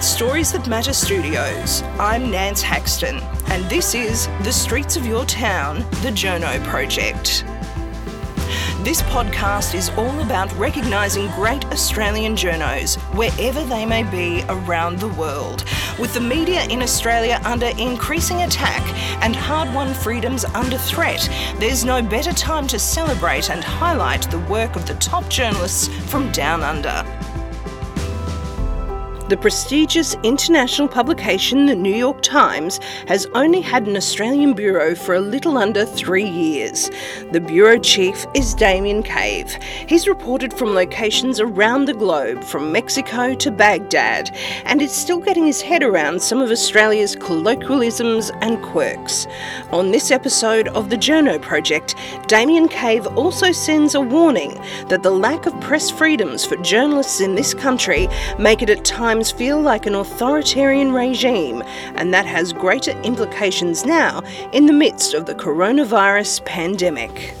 at Stories That Matter Studios. I'm Nance Haxton, and this is The Streets of Your Town, the Journo Project. This podcast is all about recognising great Australian journos wherever they may be around the world. With the media in Australia under increasing attack and hard won freedoms under threat, there's no better time to celebrate and highlight the work of the top journalists from down under. The prestigious international publication, The New York Times, has only had an Australian bureau for a little under three years. The bureau chief is Damien Cave. He's reported from locations around the globe, from Mexico to Baghdad, and is still getting his head around some of Australia's colloquialisms and quirks. On this episode of the Journo Project, Damien Cave also sends a warning that the lack of press freedoms for journalists in this country make it at times feel like an authoritarian regime, and that has greater implications now in the midst of the coronavirus pandemic.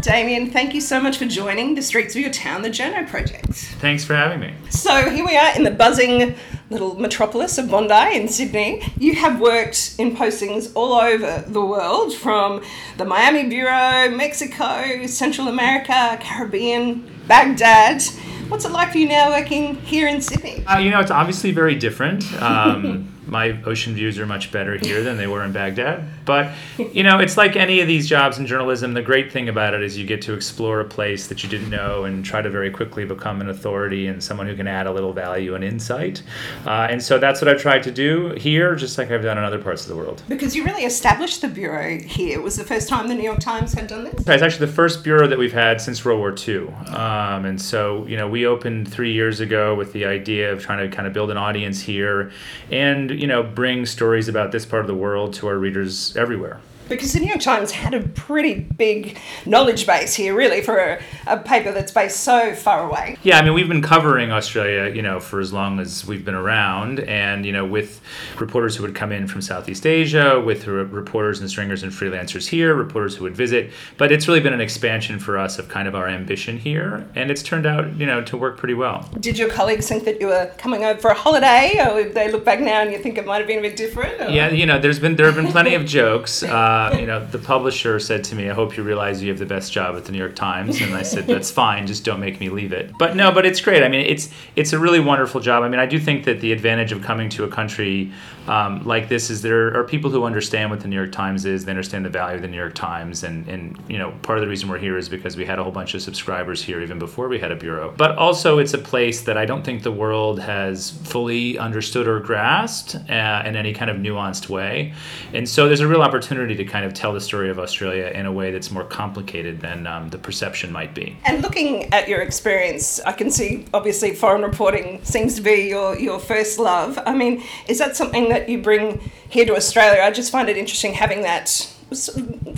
Damien, thank you so much for joining the Streets of Your Town, the Journo Project. Thanks for having me. So here we are in the buzzing little metropolis of Bondi in Sydney. You have worked in postings all over the world, from the Miami Bureau, Mexico, Central America, Caribbean, Baghdad. What's it like for you now working here in Sydney? Uh, you know, it's obviously very different. Um, my ocean views are much better here than they were in Baghdad. But, you know, it's like any of these jobs in journalism. The great thing about it is you get to explore a place that you didn't know and try to very quickly become an authority and someone who can add a little value and insight. Uh, and so that's what I've tried to do here, just like I've done in other parts of the world. Because you really established the Bureau here. It was the first time the New York Times had done this? It's actually the first bureau that we've had since World War II. Um, and so, you know, we opened three years ago with the idea of trying to kind of build an audience here and, you know, bring stories about this part of the world to our readers everywhere because the New York Times had a pretty big knowledge base here, really, for a, a, paper that's based so far away. Yeah, I mean, we've been covering Australia, you know, for as long as we've been around, and you know, with reporters who would come in from Southeast Asia, with reporters and stringers and freelancers here, reporters who would visit. But it's really been an expansion for us of kind of our ambition here, and it's turned out, you know, to work pretty well. Did your colleagues think that you were coming over for a holiday, or they look back now and you think it might have been a bit different? Or? Yeah, you know, there's been there have been plenty of jokes. Uh, uh, you know, the publisher said to me, "I hope you realize you have the best job at the New York Times." And I said, "That's fine. Just don't make me leave it." But no, but it's great. I mean, it's it's a really wonderful job. I mean, I do think that the advantage of coming to a country um, like this is there are people who understand what the New York Times is. They understand the value of the New York Times, and and you know, part of the reason we're here is because we had a whole bunch of subscribers here even before we had a bureau. But also, it's a place that I don't think the world has fully understood or grasped uh, in any kind of nuanced way, and so there's a real opportunity to kind of tell the story of Australia in a way that's more complicated than um, the perception might be. And looking at your experience, I can see obviously foreign reporting seems to be your, your first love. I mean, is that something that you bring here to Australia? I just find it interesting having that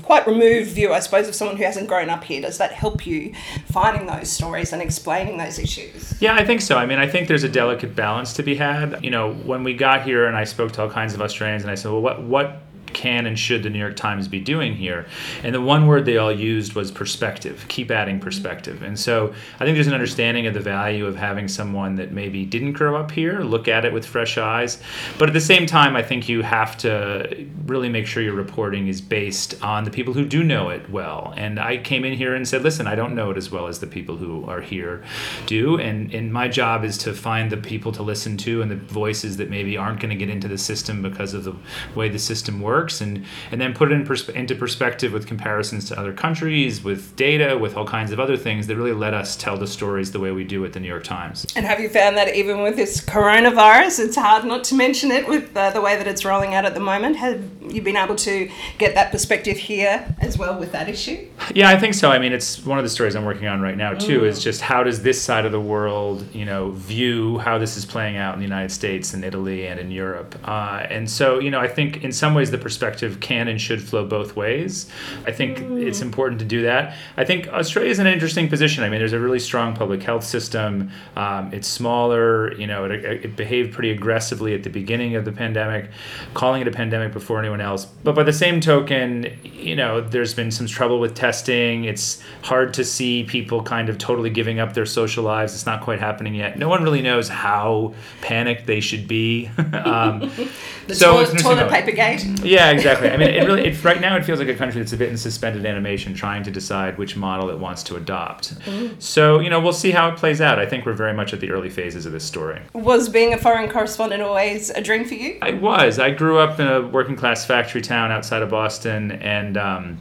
quite removed view, I suppose, of someone who hasn't grown up here. Does that help you finding those stories and explaining those issues? Yeah, I think so. I mean, I think there's a delicate balance to be had. You know, when we got here and I spoke to all kinds of Australians and I said, well, what, what can and should the New York Times be doing here? And the one word they all used was perspective. Keep adding perspective. And so I think there's an understanding of the value of having someone that maybe didn't grow up here look at it with fresh eyes. But at the same time, I think you have to really make sure your reporting is based on the people who do know it well. And I came in here and said, listen, I don't know it as well as the people who are here do. And, and my job is to find the people to listen to and the voices that maybe aren't going to get into the system because of the way the system works works and and then put it in pers- into perspective with comparisons to other countries with data with all kinds of other things that really let us tell the stories the way we do at the New York Times. And have you found that even with this coronavirus it's hard not to mention it with uh, the way that it's rolling out at the moment? Have you been able to get that perspective here as well with that issue? Yeah I think so. I mean it's one of the stories I'm working on right now too mm. is just how does this side of the world you know view how this is playing out in the United States and Italy and in Europe? Uh, and so you know I think in some ways the perspective can and should flow both ways. I think mm. it's important to do that. I think Australia is in an interesting position. I mean, there's a really strong public health system. Um, it's smaller. You know, it, it behaved pretty aggressively at the beginning of the pandemic, calling it a pandemic before anyone else. But by the same token, you know, there's been some trouble with testing. It's hard to see people kind of totally giving up their social lives. It's not quite happening yet. No one really knows how panicked they should be. um, the so to- toilet paper gate. Yeah, exactly. I mean, it really it, right now it feels like a country that's a bit in suspended animation, trying to decide which model it wants to adopt. Mm. So you know, we'll see how it plays out. I think we're very much at the early phases of this story. Was being a foreign correspondent always a dream for you? I was. I grew up in a working class factory town outside of Boston, and um,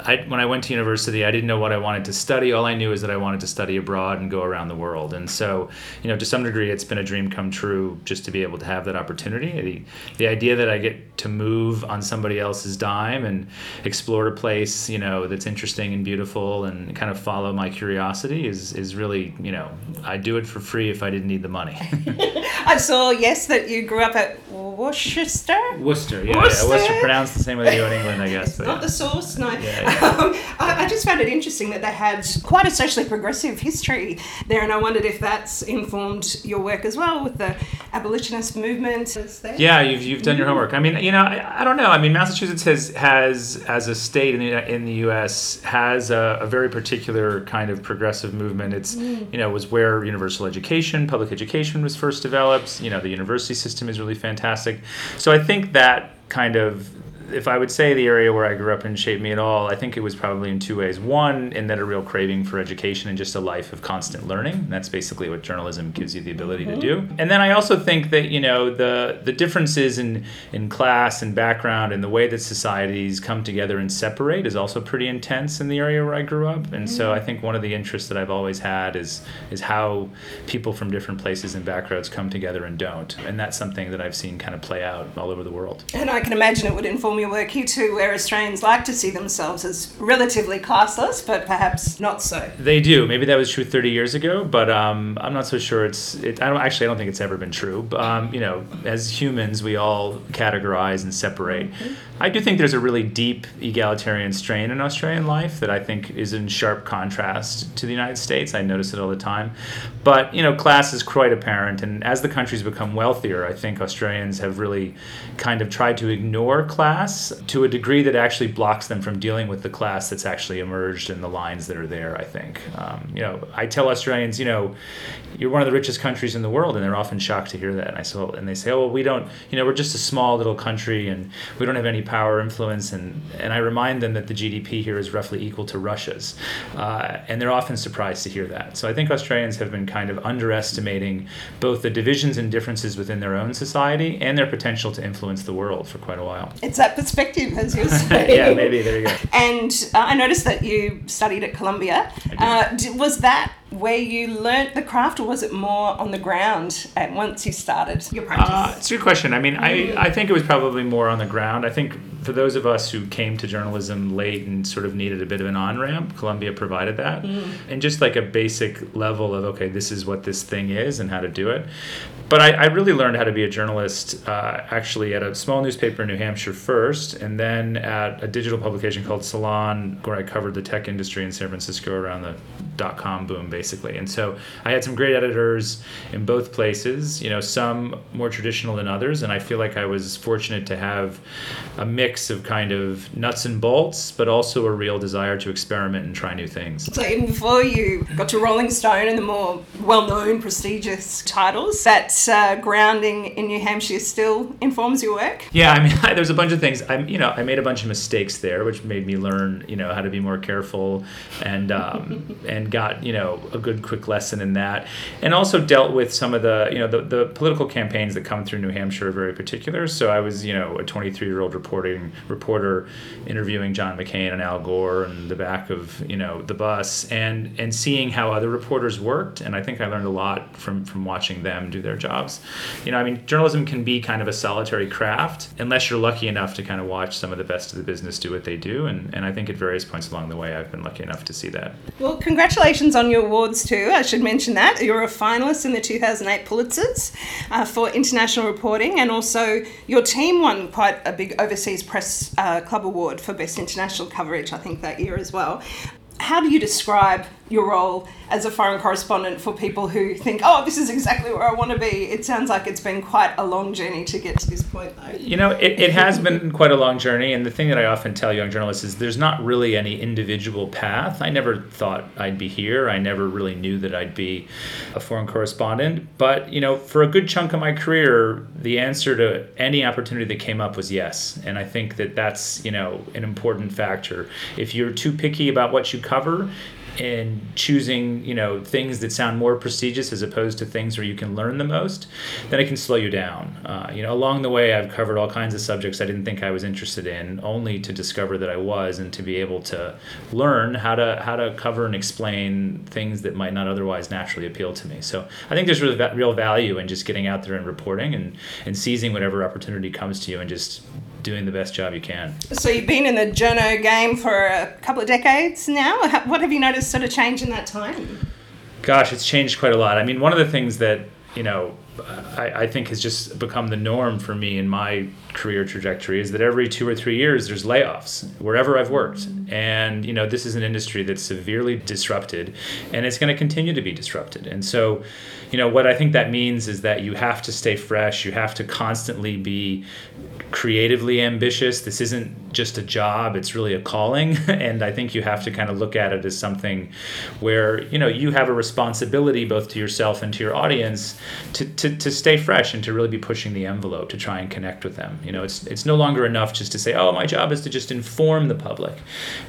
I, when I went to university, I didn't know what I wanted to study. All I knew is that I wanted to study abroad and go around the world. And so, you know, to some degree, it's been a dream come true just to be able to have that opportunity. The, the idea that I get to move on somebody else's dime and explore a place, you know, that's interesting and beautiful and kind of follow my curiosity is, is really, you know, I'd do it for free if I didn't need the money. I saw, yes, that you grew up at Worcester? Worcester, yeah. Worcester, yeah. Worcester pronounced the same way they do in England, I guess. It's not yeah. the source, no. Yeah. Um, I, I, just found it interesting that they had quite a socially progressive history there, and I wondered if that's informed your work as well with the abolitionist movement. Yeah, you've, you've done your homework. I mean, you know, I, I, don't know. I mean, Massachusetts has, has as a state in the, in the U.S., has a, a very particular kind of progressive movement. It's, mm. you know, was where universal education, public education was first developed. You know, the university system is really fantastic. So I think that kind of if I would say the area where I grew up in shaped me at all, I think it was probably in two ways. One, in that a real craving for education and just a life of constant learning. That's basically what journalism gives you the ability mm-hmm. to do. And then I also think that you know the the differences in in class and background and the way that societies come together and separate is also pretty intense in the area where I grew up. And mm-hmm. so I think one of the interests that I've always had is is how people from different places and backgrounds come together and don't. And that's something that I've seen kind of play out all over the world. And I can imagine it would inform your work here too, where Australians like to see themselves as relatively classless, but perhaps not so. They do. Maybe that was true 30 years ago, but um, I'm not so sure it's. It, I don't actually. I don't think it's ever been true. But, um, you know, as humans, we all categorize and separate. Mm-hmm. I do think there's a really deep egalitarian strain in Australian life that I think is in sharp contrast to the United States. I notice it all the time. But, you know, class is quite apparent. And as the country's become wealthier, I think Australians have really kind of tried to ignore class to a degree that actually blocks them from dealing with the class that's actually emerged and the lines that are there, I think. Um, you know, I tell Australians, you know, you're one of the richest countries in the world, and they're often shocked to hear that. And I say, and they say, oh, well, we don't, you know, we're just a small little country and we don't have any power influence and and I remind them that the GDP here is roughly equal to Russia's uh, and they're often surprised to hear that so I think Australians have been kind of underestimating both the divisions and differences within their own society and their potential to influence the world for quite a while it's that perspective as you're saying yeah maybe there you go and uh, I noticed that you studied at Columbia uh, was that where you learnt the craft, or was it more on the ground at once you started your practice? Uh, it's a good question. I mean, I, I think it was probably more on the ground. I think for those of us who came to journalism late and sort of needed a bit of an on ramp, Columbia provided that. Mm. And just like a basic level of, okay, this is what this thing is and how to do it. But I, I really learned how to be a journalist uh, actually at a small newspaper in New Hampshire first, and then at a digital publication called Salon, where I covered the tech industry in San Francisco around the dot com boom, basically. And so I had some great editors in both places, you know, some more traditional than others. And I feel like I was fortunate to have a mix of kind of nuts and bolts, but also a real desire to experiment and try new things. So even before you got to Rolling Stone and the more well known, prestigious titles, that uh, grounding in New Hampshire still informs your work? Yeah, I mean, there's a bunch of things. I'm, you know, I made a bunch of mistakes there, which made me learn, you know, how to be more careful, and um, and got you know a good quick lesson in that, and also dealt with some of the you know the, the political campaigns that come through New Hampshire are very particular. So I was you know a 23 year old reporting reporter interviewing John McCain and Al Gore in the back of you know the bus, and and seeing how other reporters worked, and I think I learned a lot from from watching them do their job jobs. You know, I mean, journalism can be kind of a solitary craft unless you're lucky enough to kind of watch some of the best of the business do what they do. And, and I think at various points along the way, I've been lucky enough to see that. Well, congratulations on your awards too. I should mention that. You're a finalist in the 2008 Pulitzers uh, for international reporting, and also your team won quite a big overseas press uh, club award for best international coverage, I think, that year as well. How do you describe your role as a foreign correspondent for people who think, oh, this is exactly where I want to be. It sounds like it's been quite a long journey to get to this point, though. You know, it, it has been quite a long journey. And the thing that I often tell young journalists is there's not really any individual path. I never thought I'd be here. I never really knew that I'd be a foreign correspondent. But, you know, for a good chunk of my career, the answer to any opportunity that came up was yes. And I think that that's, you know, an important factor. If you're too picky about what you cover, and choosing you know things that sound more prestigious as opposed to things where you can learn the most then it can slow you down. Uh, you know along the way i've covered all kinds of subjects i didn't think i was interested in only to discover that i was and to be able to learn how to how to cover and explain things that might not otherwise naturally appeal to me. So i think there's really real value in just getting out there and reporting and and seizing whatever opportunity comes to you and just doing the best job you can. So you've been in the journo game for a couple of decades now. What have you noticed sort of change in that time? Gosh, it's changed quite a lot. I mean, one of the things that you know I, I, think has just become the norm for me in my career trajectory is that every two or three years there's layoffs wherever I've worked. And, you know, this is an industry that's severely disrupted and it's going to continue to be disrupted. And so, you know, what I think that means is that you have to stay fresh, you have to constantly be creatively ambitious. This isn't just a job, it's really a calling. and I think you have to kind of look at it as something where, you know, you have a responsibility both to yourself and to your audience to, to, to stay fresh and to really be pushing the envelope to try and connect with them. You know, it's it's no longer enough just to say, oh, my job is to just inform the public.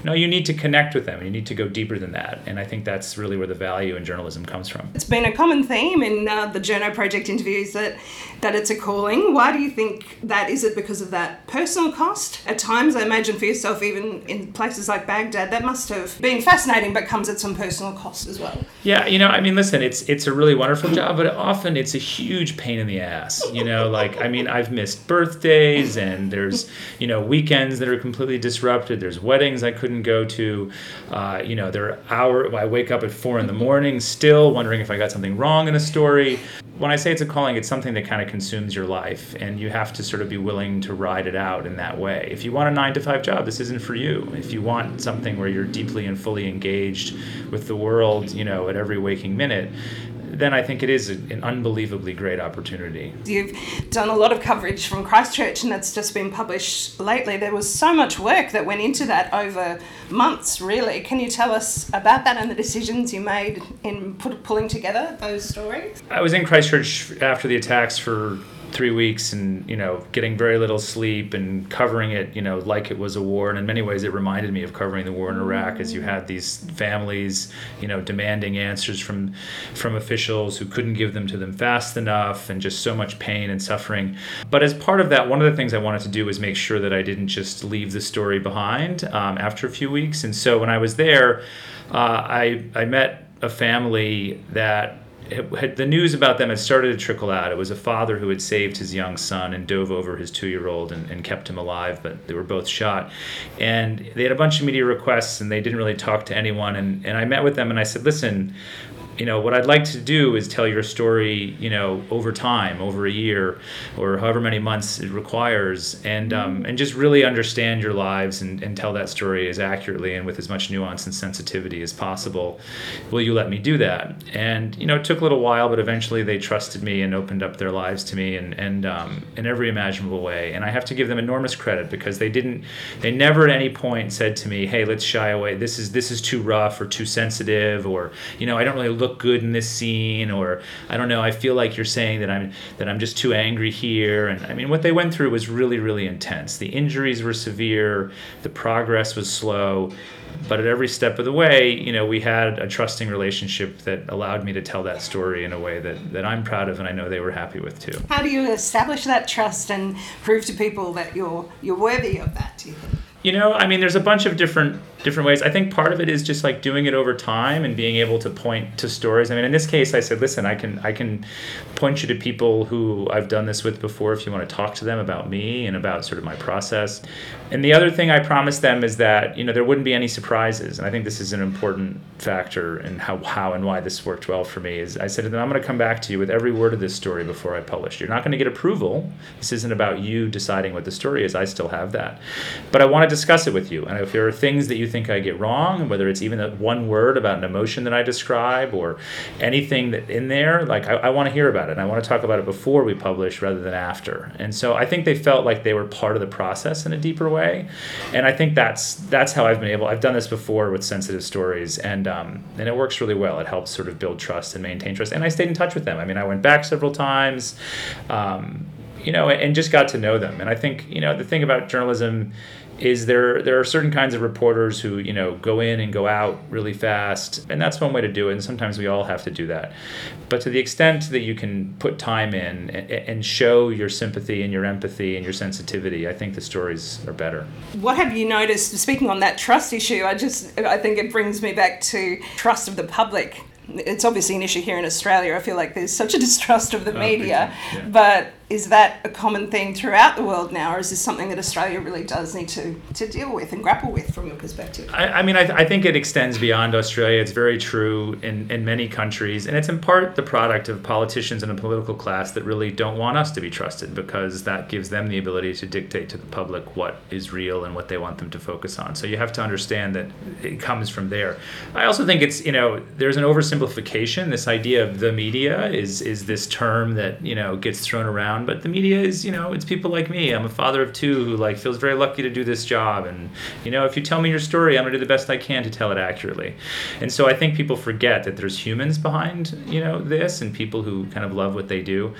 No, you need to connect with them. You need to go deeper than that. And I think that's really where the value in journalism comes from. It's been a common theme in uh, the Journo Project interviews that that it's a calling. Why do you think that? Is it because of that personal cost? At times, I imagine for yourself, even in places like Baghdad, that must have been fascinating, but comes at some personal cost as well. Yeah, you know, I mean, listen, it's it's a really wonderful job, but often it's a huge pain in the ass. You know, like I mean, I've missed birthdays, and there's you know weekends that are completely disrupted. There's weddings I couldn't go to. Uh, you know, there are hour. I wake up at four in the morning, still wondering if I got something wrong in a story when I say it's a calling, it's something that kind of consumes your life, and you have to sort of be willing to ride it out in that way. If you want a nine to five job, this isn't for you. If you want something where you're deeply and fully engaged with the world, you know, at every waking minute, then I think it is an unbelievably great opportunity. You've done a lot of coverage from Christchurch, and that's just been published lately. There was so much work that went into that over months, really. Can you tell us about that and the decisions you made in put, pulling together those stories? I was in Christchurch after the attacks for three weeks and you know getting very little sleep and covering it you know like it was a war. And in many ways it reminded me of covering the war in Iraq as you had these families you know demanding answers from from officials who couldn't give them to them fast enough and just so much pain and suffering. But as part of that one of the things I wanted to do was make sure that I didn't just leave the story behind um, after a few weeks. And so when I was there uh, I I met a family that had, the news about them had started to trickle out. It was a father who had saved his young son and dove over his two year old and, and, kept him alive, but they were both shot. And they had a bunch of media requests and they didn't really talk to anyone. And, and I met with them and I said, listen, you know what I'd like to do is tell your story you know over time over a year or however many months it requires and um, and just really understand your lives and, and tell that story as accurately and with as much nuance and sensitivity as possible. Will you let me do that? And you know it took a little while but eventually they trusted me and opened up their lives to me and and um, in every imaginable way. And I have to give them enormous credit because they didn't they never at any point said to me hey let's shy away. This is this is too rough or too sensitive or you know I don't really look look good in this scene or I don't know I feel like you're saying that I'm that I'm just too angry here and I mean what they went through was really really intense. The injuries were severe the progress was slow but at every step of the way you know we had a trusting relationship that allowed me to tell that story in a way that, that i'm proud of and i know they were happy with too. How do you establish that trust and prove to people that you're you're worthy of that do you think? You know i mean there's a bunch of different different ways. I think part of it is just like doing it over time and being able to point to stories. I mean, in this case, I said, listen, I can I can point you to people who I've done this with before if you want to talk to them about me and about sort of my process. And the other thing I promised them is that you know there wouldn't be any surprises, and I think this is an important factor in how how and why this worked well for me. Is I said to them, I'm going to come back to you with every word of this story before I publish. You're not going to get approval. This isn't about you deciding what the story is. I still have that, but I want to discuss it with you. And if there are things that you think I get wrong, whether it's even that one word about an emotion that I describe or anything that in there, like I, I want to hear about it. And I want to talk about it before we publish rather than after. And so I think they felt like they were part of the process in a deeper way. And I think that's that's how I've been able. I've done this before with sensitive stories, and um, and it works really well. It helps sort of build trust and maintain trust. And I stayed in touch with them. I mean, I went back several times. Um, you know, and just got to know them. And I think, you know, the thing about journalism is there there are certain kinds of reporters who you know go in and go out really fast and that's one way to do it and sometimes we all have to do that but to the extent that you can put time in and show your sympathy and your empathy and your sensitivity i think the stories are better what have you noticed speaking on that trust issue i just i think it brings me back to trust of the public it's obviously an issue here in Australia. I feel like there's such a distrust of the oh, media, yeah. but is that a common thing throughout the world now, or is this something that Australia really does need to, to deal with and grapple with from your perspective? I, I mean, I, I think it extends beyond Australia. It's very true in, in many countries, and it's in part the product of politicians and a political class that really don't want us to be trusted because that gives them the ability to dictate to the public what is real and what they want them to focus on. So you have to understand that it comes from there. I also think it's, you know, there's an oversimplification. This idea of the media is, is this term that, you know, gets thrown around but the media is you know it's people like me. I'm a father of two who like feels very lucky to do this job. And you know if you tell me your story i'm to do the best i can to tell it accurately. And so i think people forget that there's humans behind you know this and people who kind of love what they do.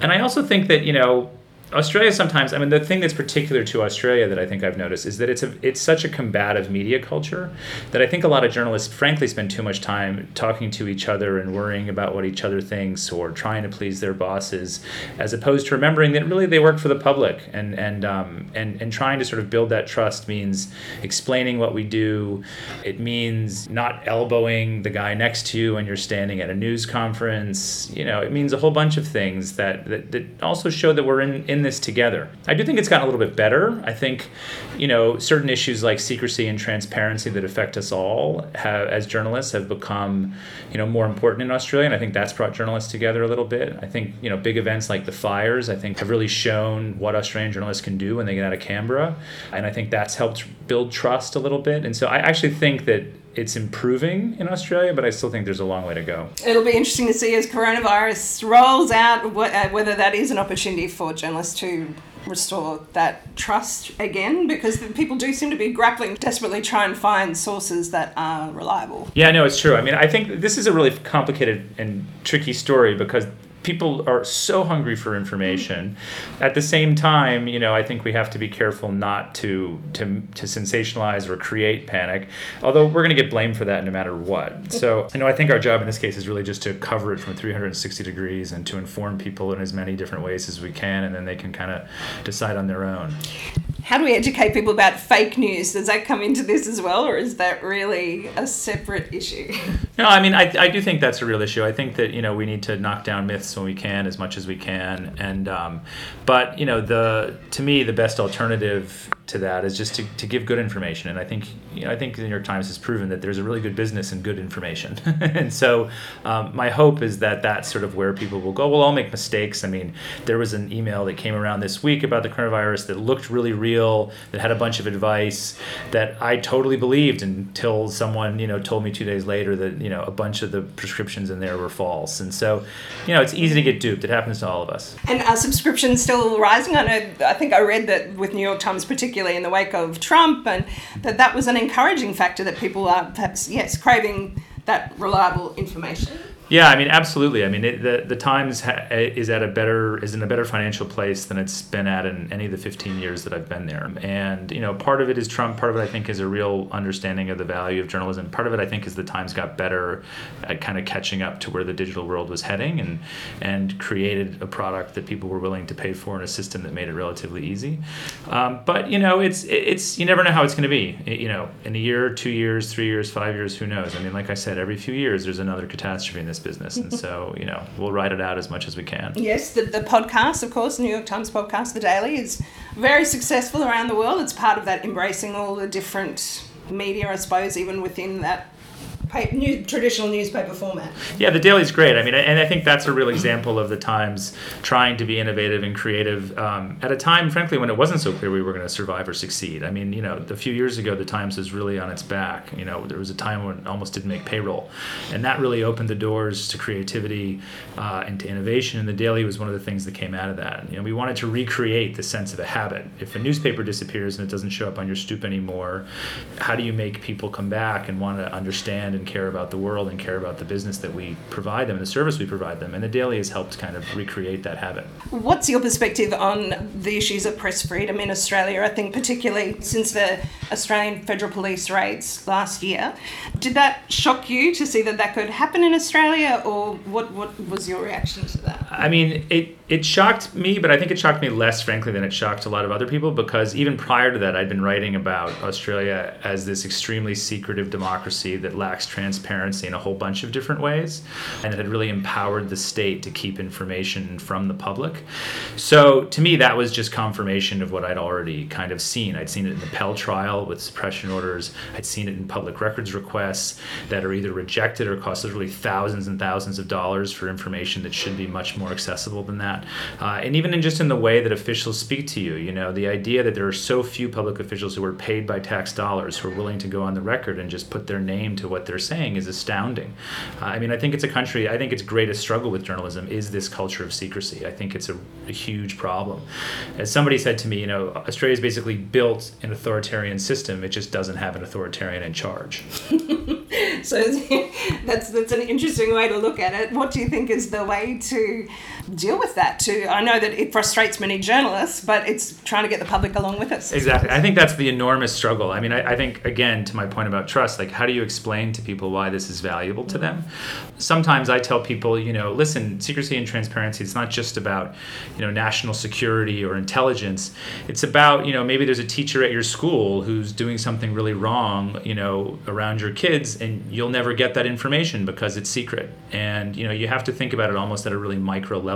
And i also think that you know Australia sometimes, I mean, the thing that's particular to Australia that I think I've noticed is that it's a it's such a combative media culture that I think a lot of journalists, frankly, spend too much time talking to each other and worrying about what each other thinks or trying to please their bosses, as opposed to remembering that really they work for the public and and um, and and trying to sort of build that trust means explaining what we do. It means not elbowing the guy next to you when you're standing at a news conference. You know, it means a whole bunch of things that that, that also show that we're in, in in this together. I do think it's gotten a little bit better. I think, you know, certain issues like secrecy and transparency that affect us all have, as journalists have become, you know, more important in Australia, and I think that's brought journalists together a little bit. I think, you know, big events like the fires, I think, have really shown what Australian journalists can do when they get out of Canberra, and I think that's helped build trust a little bit. And so I actually think that it's improving in Australia, but I still think there's a long way to go. It'll be interesting to see as coronavirus rolls out uh, whether that is an opportunity for journalists to restore that trust again because people do seem to be grappling desperately try and find sources that are reliable yeah no it's true i mean i think this is a really complicated and tricky story because people are so hungry for information. At the same time, you know, I think we have to be careful not to to, to sensationalize or create panic. Although we're going to get blamed for that no matter what. So, you know, I think our job in this case is really just to cover it from 360 degrees and to inform people in as many different ways as we can, and then they can kind of decide on their own how do we educate people about fake news? Does that come into this as well, or is that really a separate issue? No, I mean, I, I do think that's a real issue. I think that you know we need to knock down myths when we can as much as we can, and um, but you know the to me the best alternative to that is just to, to give good information. And I think you know I think the New York Times has proven that there's a really good business in good information. and so um, my hope is that that's sort of where people will go. We'll all make mistakes. I mean, there was an email that came around this week about the coronavirus that looked really real, that had a bunch of advice that I totally believed until someone you know told me two days later that you know a bunch of the prescriptions in there were false. And so you know it's easy to get duped. It happens to all of us. And are subscriptions still rising? I know. I think I read that with New York Times particularly particularly in the wake of Trump, and that that was an encouraging factor that people are perhaps, yes, craving that reliable information. Yeah, I mean, absolutely. I mean, it, the the Times ha- is at a better is in a better financial place than it's been at in any of the 15 years that I've been there. And you know, part of it is Trump. Part of it, I think, is a real understanding of the value of journalism. Part of it, I think, is the Times got better at kind of catching up to where the digital world was heading, and and created a product that people were willing to pay for in a system that made it relatively easy. Um, but you know, it's it's you never know how it's going to be. You know, in a year, two years, three years, five years, who knows? I mean, like I said, every few years there's another catastrophe in this business, and so you know we'll ride it out as much as we can. Yes, the, the podcast, of course, New York Times podcast, The Daily, is very successful around the world. It's part of that embracing all the different media, I suppose, even within that new traditional newspaper format. Yeah, the Daily's great. I mean, and I think that's a real example of the Times trying to be innovative and creative um, at a time, frankly, when it wasn't so clear we were going to survive or succeed. I mean, you know, a few years ago, the Times was really on its back. You know, there was a time when it almost didn't make payroll, and that really opened the doors to creativity uh, and to innovation. And the Daily was one of the things that came out of that. You know, we wanted to recreate the sense of a habit. If a newspaper disappears and it doesn't show up on your stoop anymore, how do you make people come back and want to understand and care about the world and care about the business that we provide them and the service we provide them. And the Daily has helped kind of recreate that habit. What's your perspective on the issues of press freedom in Australia? I think, particularly since the Australian Federal Police raids last year. Did that shock you to see that that could happen in Australia, or what, what was your reaction to that? I mean, it, it shocked me, but I think it shocked me less, frankly, than it shocked a lot of other people because even prior to that, I'd been writing about Australia as this extremely secretive democracy that lacks transparency in a whole bunch of different ways and that had really empowered the state to keep information from the public. So to me, that was just confirmation of what I'd already kind of seen. I'd seen it in the Pell trial with suppression orders, I'd seen it in public records requests that are either rejected or cost literally thousands and thousands of dollars for information that should be much more accessible than that. Uh, and even in just in the way that officials speak to you, you know, the idea that there are so few public officials who are paid by tax dollars who are willing to go on the record and just put their name to what they're saying is astounding. Uh, I mean, I think it's a country, I think its greatest struggle with journalism is this culture of secrecy. I think it's a, a huge problem. As somebody said to me, you know, Australia is basically built an authoritarian system, it just doesn't have an authoritarian in charge. so that's, that's an interesting way to look at it. What do you think is the way to deal with that? too. I know that it frustrates many journalists, but it's trying to get the public along with us. Exactly. I think that's the enormous struggle. I mean, I, I think, again, to my point about trust, like, how do you explain to people why this is valuable to them? Sometimes I tell people, you know, listen, secrecy and transparency, it's not just about, you know, national security or intelligence. It's about, you know, maybe there's a teacher at your school who's doing something really wrong, you know, around your kids, and you'll never get that information because it's secret. And, you know, you have to think about it almost at a really micro level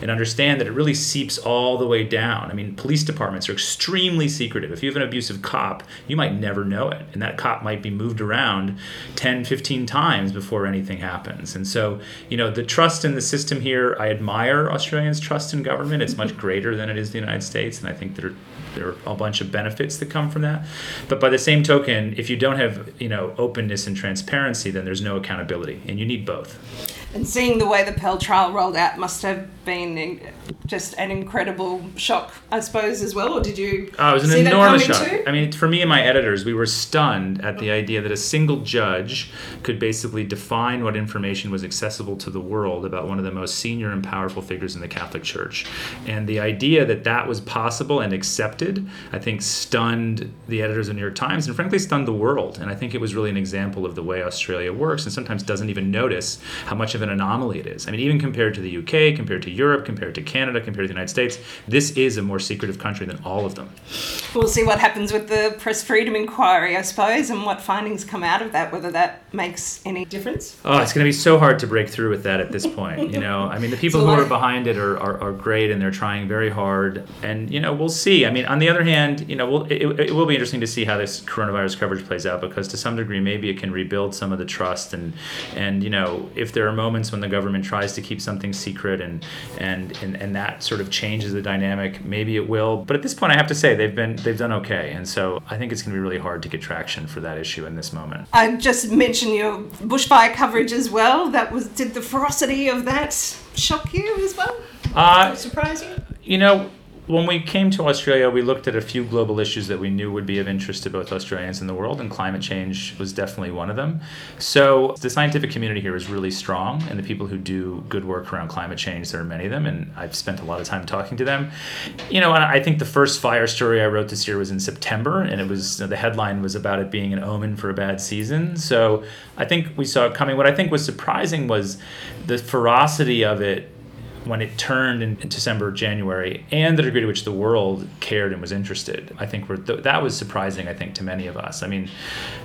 and understand that it really seeps all the way down. I mean, police departments are extremely secretive. If you have an abusive cop, you might never know it. And that cop might be moved around 10, 15 times before anything happens. And so, you know, the trust in the system here, I admire Australians' trust in government. It's much greater than it is the United States. And I think there, there are a bunch of benefits that come from that. But by the same token, if you don't have, you know, openness and transparency, then there's no accountability. And you need both. And seeing the way the Pell trial rolled out must have been just an incredible shock, I suppose, as well. Or did you? Oh, it was an enormous shock. Too? I mean, for me and my editors, we were stunned at the idea that a single judge could basically define what information was accessible to the world about one of the most senior and powerful figures in the Catholic Church. And the idea that that was possible and accepted, I think, stunned the editors of the New York Times and frankly stunned the world. And I think it was really an example of the way Australia works and sometimes doesn't even notice how much of an anomaly it is. I mean, even compared to the UK, compared to Europe, compared to Canada, compared to the United States, this is a more secretive country than all of them. We'll see what happens with the press freedom inquiry, I suppose, and what findings come out of that, whether that makes any difference. Oh, it's going to be so hard to break through with that at this point. You know, I mean, the people who are behind it are, are, are, great and they're trying very hard. And, you know, we'll see. I mean, on the other hand, you know, we'll, it, it will be interesting to see how this coronavirus coverage plays out because to some degree, maybe it can rebuild some of the trust. And, and you know, if there are moments when the government tries to keep something secret and, and, and, and that sort of changes the dynamic, maybe it will. But at this point, I have to say they've been they've done okay, and so I think it's going to be really hard to get traction for that issue in this moment. I just mentioned your bushfire coverage as well. That was did the ferocity of that shock you as well? Uh, surprise you? You know, when we came to Australia, we looked at a few global issues that we knew would be of interest to both Australians and the world, and climate change was definitely one of them. So the scientific community here is really strong, and the people who do good work around climate change, there are many of them, and I've spent a lot of time talking to them. You know, and I think the first fire story I wrote this year was in September, and it was the headline was about it being an omen for a bad season. So I think we saw it coming. What I think was surprising was the ferocity of it when it turned in, December, January, and the degree to which the world cared and was interested, I think th- that was surprising. I think to many of us. I mean,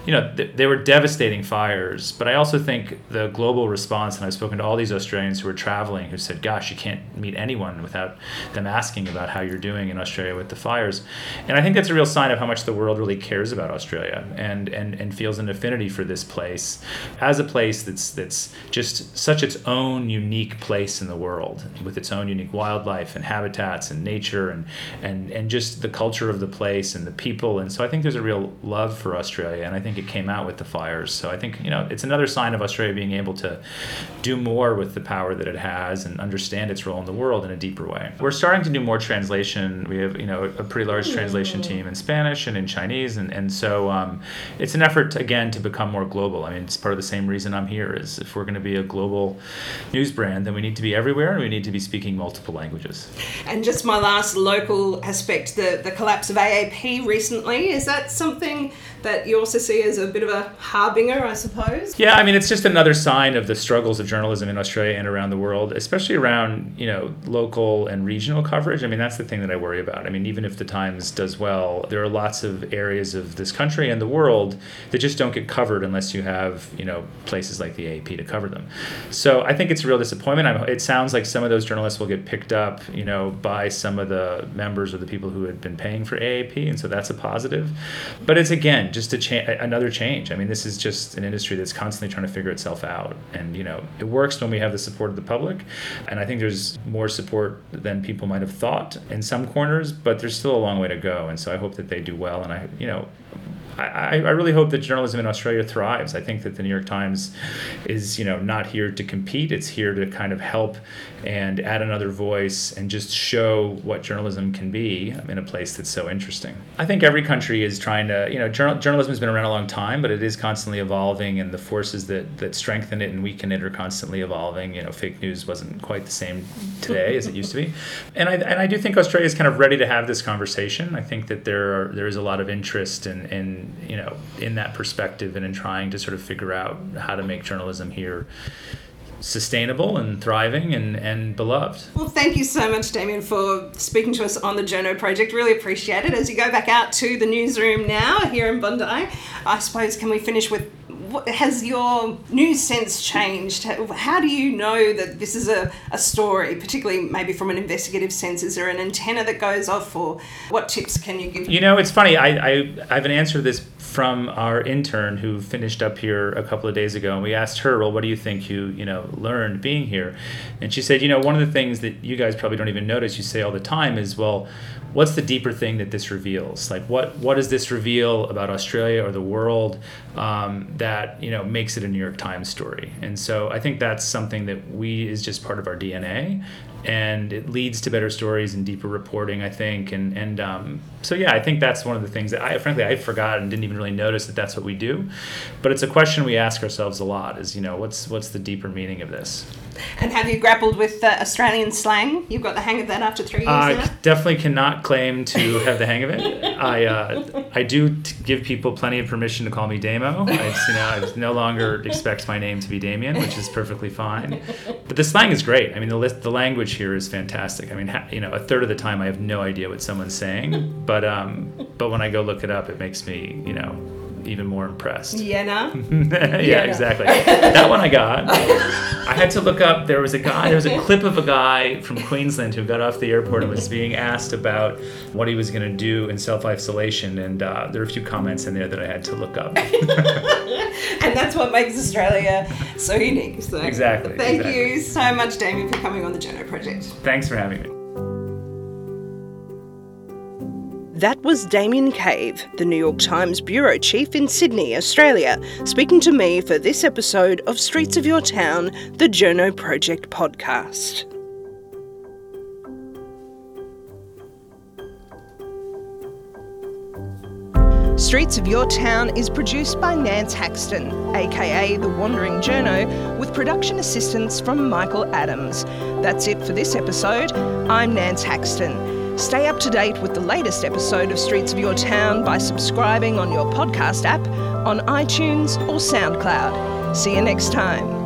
you know, th- they were devastating fires, but I also think the global response. And I've spoken to all these Australians who were traveling who said, "Gosh, you can't meet anyone without them asking about how you're doing in Australia with the fires," and I think that's a real sign of how much the world really cares about Australia and and and feels an affinity for this place as a place that's that's just such its own unique place in the world with its own unique wildlife and habitats and nature and, and, and just the culture of the place and the people. And so I think there's a real love for Australia, and I think it came out with the fires. So I think, you know, it's another sign of Australia being able to do more with the power that it has and understand its role in the world in a deeper way. We're starting to do more translation. We have, you know, a pretty large translation team in Spanish and in Chinese. And, and so um, it's an effort, again, to become more global. I mean, it's part of the same reason I'm here is if we're going to be a global news brand, then we need to be everywhere and we need to be speaking multiple languages. And just my last local aspect the, the collapse of AAP recently, is that something that you also see as a bit of a harbinger, I suppose? Yeah, I mean, it's just another sign of the struggles of journalism in Australia and around the world, especially around, you know, local and regional coverage. I mean, that's the thing that I worry about. I mean, even if the Times does well, there are lots of areas of this country and the world that just don't get covered unless you have, you know, places like the AAP to cover them. So I think it's a real disappointment. I'm, it sounds like some of those journalists will get picked up, you know, by some of the members or the people who had been paying for AAP, and so that's a positive. But it's again just a cha- another change. I mean, this is just an industry that's constantly trying to figure itself out, and you know, it works when we have the support of the public, and I think there's more support than people might have thought in some corners, but there's still a long way to go, and so I hope that they do well, and I, you know, I, I really hope that journalism in Australia thrives. I think that the New York Times is, you know, not here to compete. It's here to kind of help and add another voice and just show what journalism can be in a place that's so interesting. I think every country is trying to, you know, journal, journalism has been around a long time, but it is constantly evolving, and the forces that that strengthen it and weaken it are constantly evolving. You know, fake news wasn't quite the same today as it used to be, and I and I do think Australia is kind of ready to have this conversation. I think that there are there is a lot of interest in in you know in that perspective and in trying to sort of figure out how to make journalism here sustainable and thriving and, and beloved. Well, thank you so much, Damien, for speaking to us on the Journo project. Really appreciate it. As you go back out to the newsroom now here in Bondi, I suppose, can we finish with what, has your news sense changed? How do you know that this is a, a story, particularly maybe from an investigative sense? Is there an antenna that goes off, or what tips can you give? You know, it's funny. I, I, I have an answer to this from our intern who finished up here a couple of days ago, and we asked her, "Well, what do you think you you know learned being here?" And she said, "You know, one of the things that you guys probably don't even notice, you say all the time, is well." what's the deeper thing that this reveals? Like, what what does this reveal about Australia or the world um, that you know makes it a New York Times story? And so I think that's something that we is just part of our DNA, and it leads to better stories and deeper reporting. I think, and and um, so yeah, I think that's one of the things that I frankly I forgot and didn't even really notice that that's what we do, but it's a question we ask ourselves a lot: is you know what's what's the deeper meaning of this? And have you grappled with uh, Australian slang? You've got the hang of that after three years I now? definitely cannot claim to have the hang of it. I uh, I do t- give people plenty of permission to call me Damo. I, you know, I no longer expect my name to be Damien, which is perfectly fine. But the slang is great. I mean, the list, the language here is fantastic. I mean, ha- you know, a third of the time I have no idea what someone's saying, but um, but when I go look it up, it makes me, you know, even more impressed. Yeah, yeah, yeah, exactly. that one I got. I had to look up. There was a guy. There was a clip of a guy from Queensland who got off the airport and was being asked about what he was going to do in self isolation, and uh, there were a few comments in there that I had to look up. and that's what makes Australia so unique. So exactly. Thank exactly. you so much, Damien, for coming on the Journo Project. Thanks for having me. That was Damien Cave, the New York Times bureau chief in Sydney, Australia, speaking to me for this episode of Streets of Your Town, the Journo Project podcast. Streets of Your Town is produced by Nance Haxton, aka The Wandering Journo, with production assistance from Michael Adams. That's it for this episode. I'm Nance Haxton. Stay up to date with the latest episode of Streets of Your Town by subscribing on your podcast app, on iTunes, or SoundCloud. See you next time.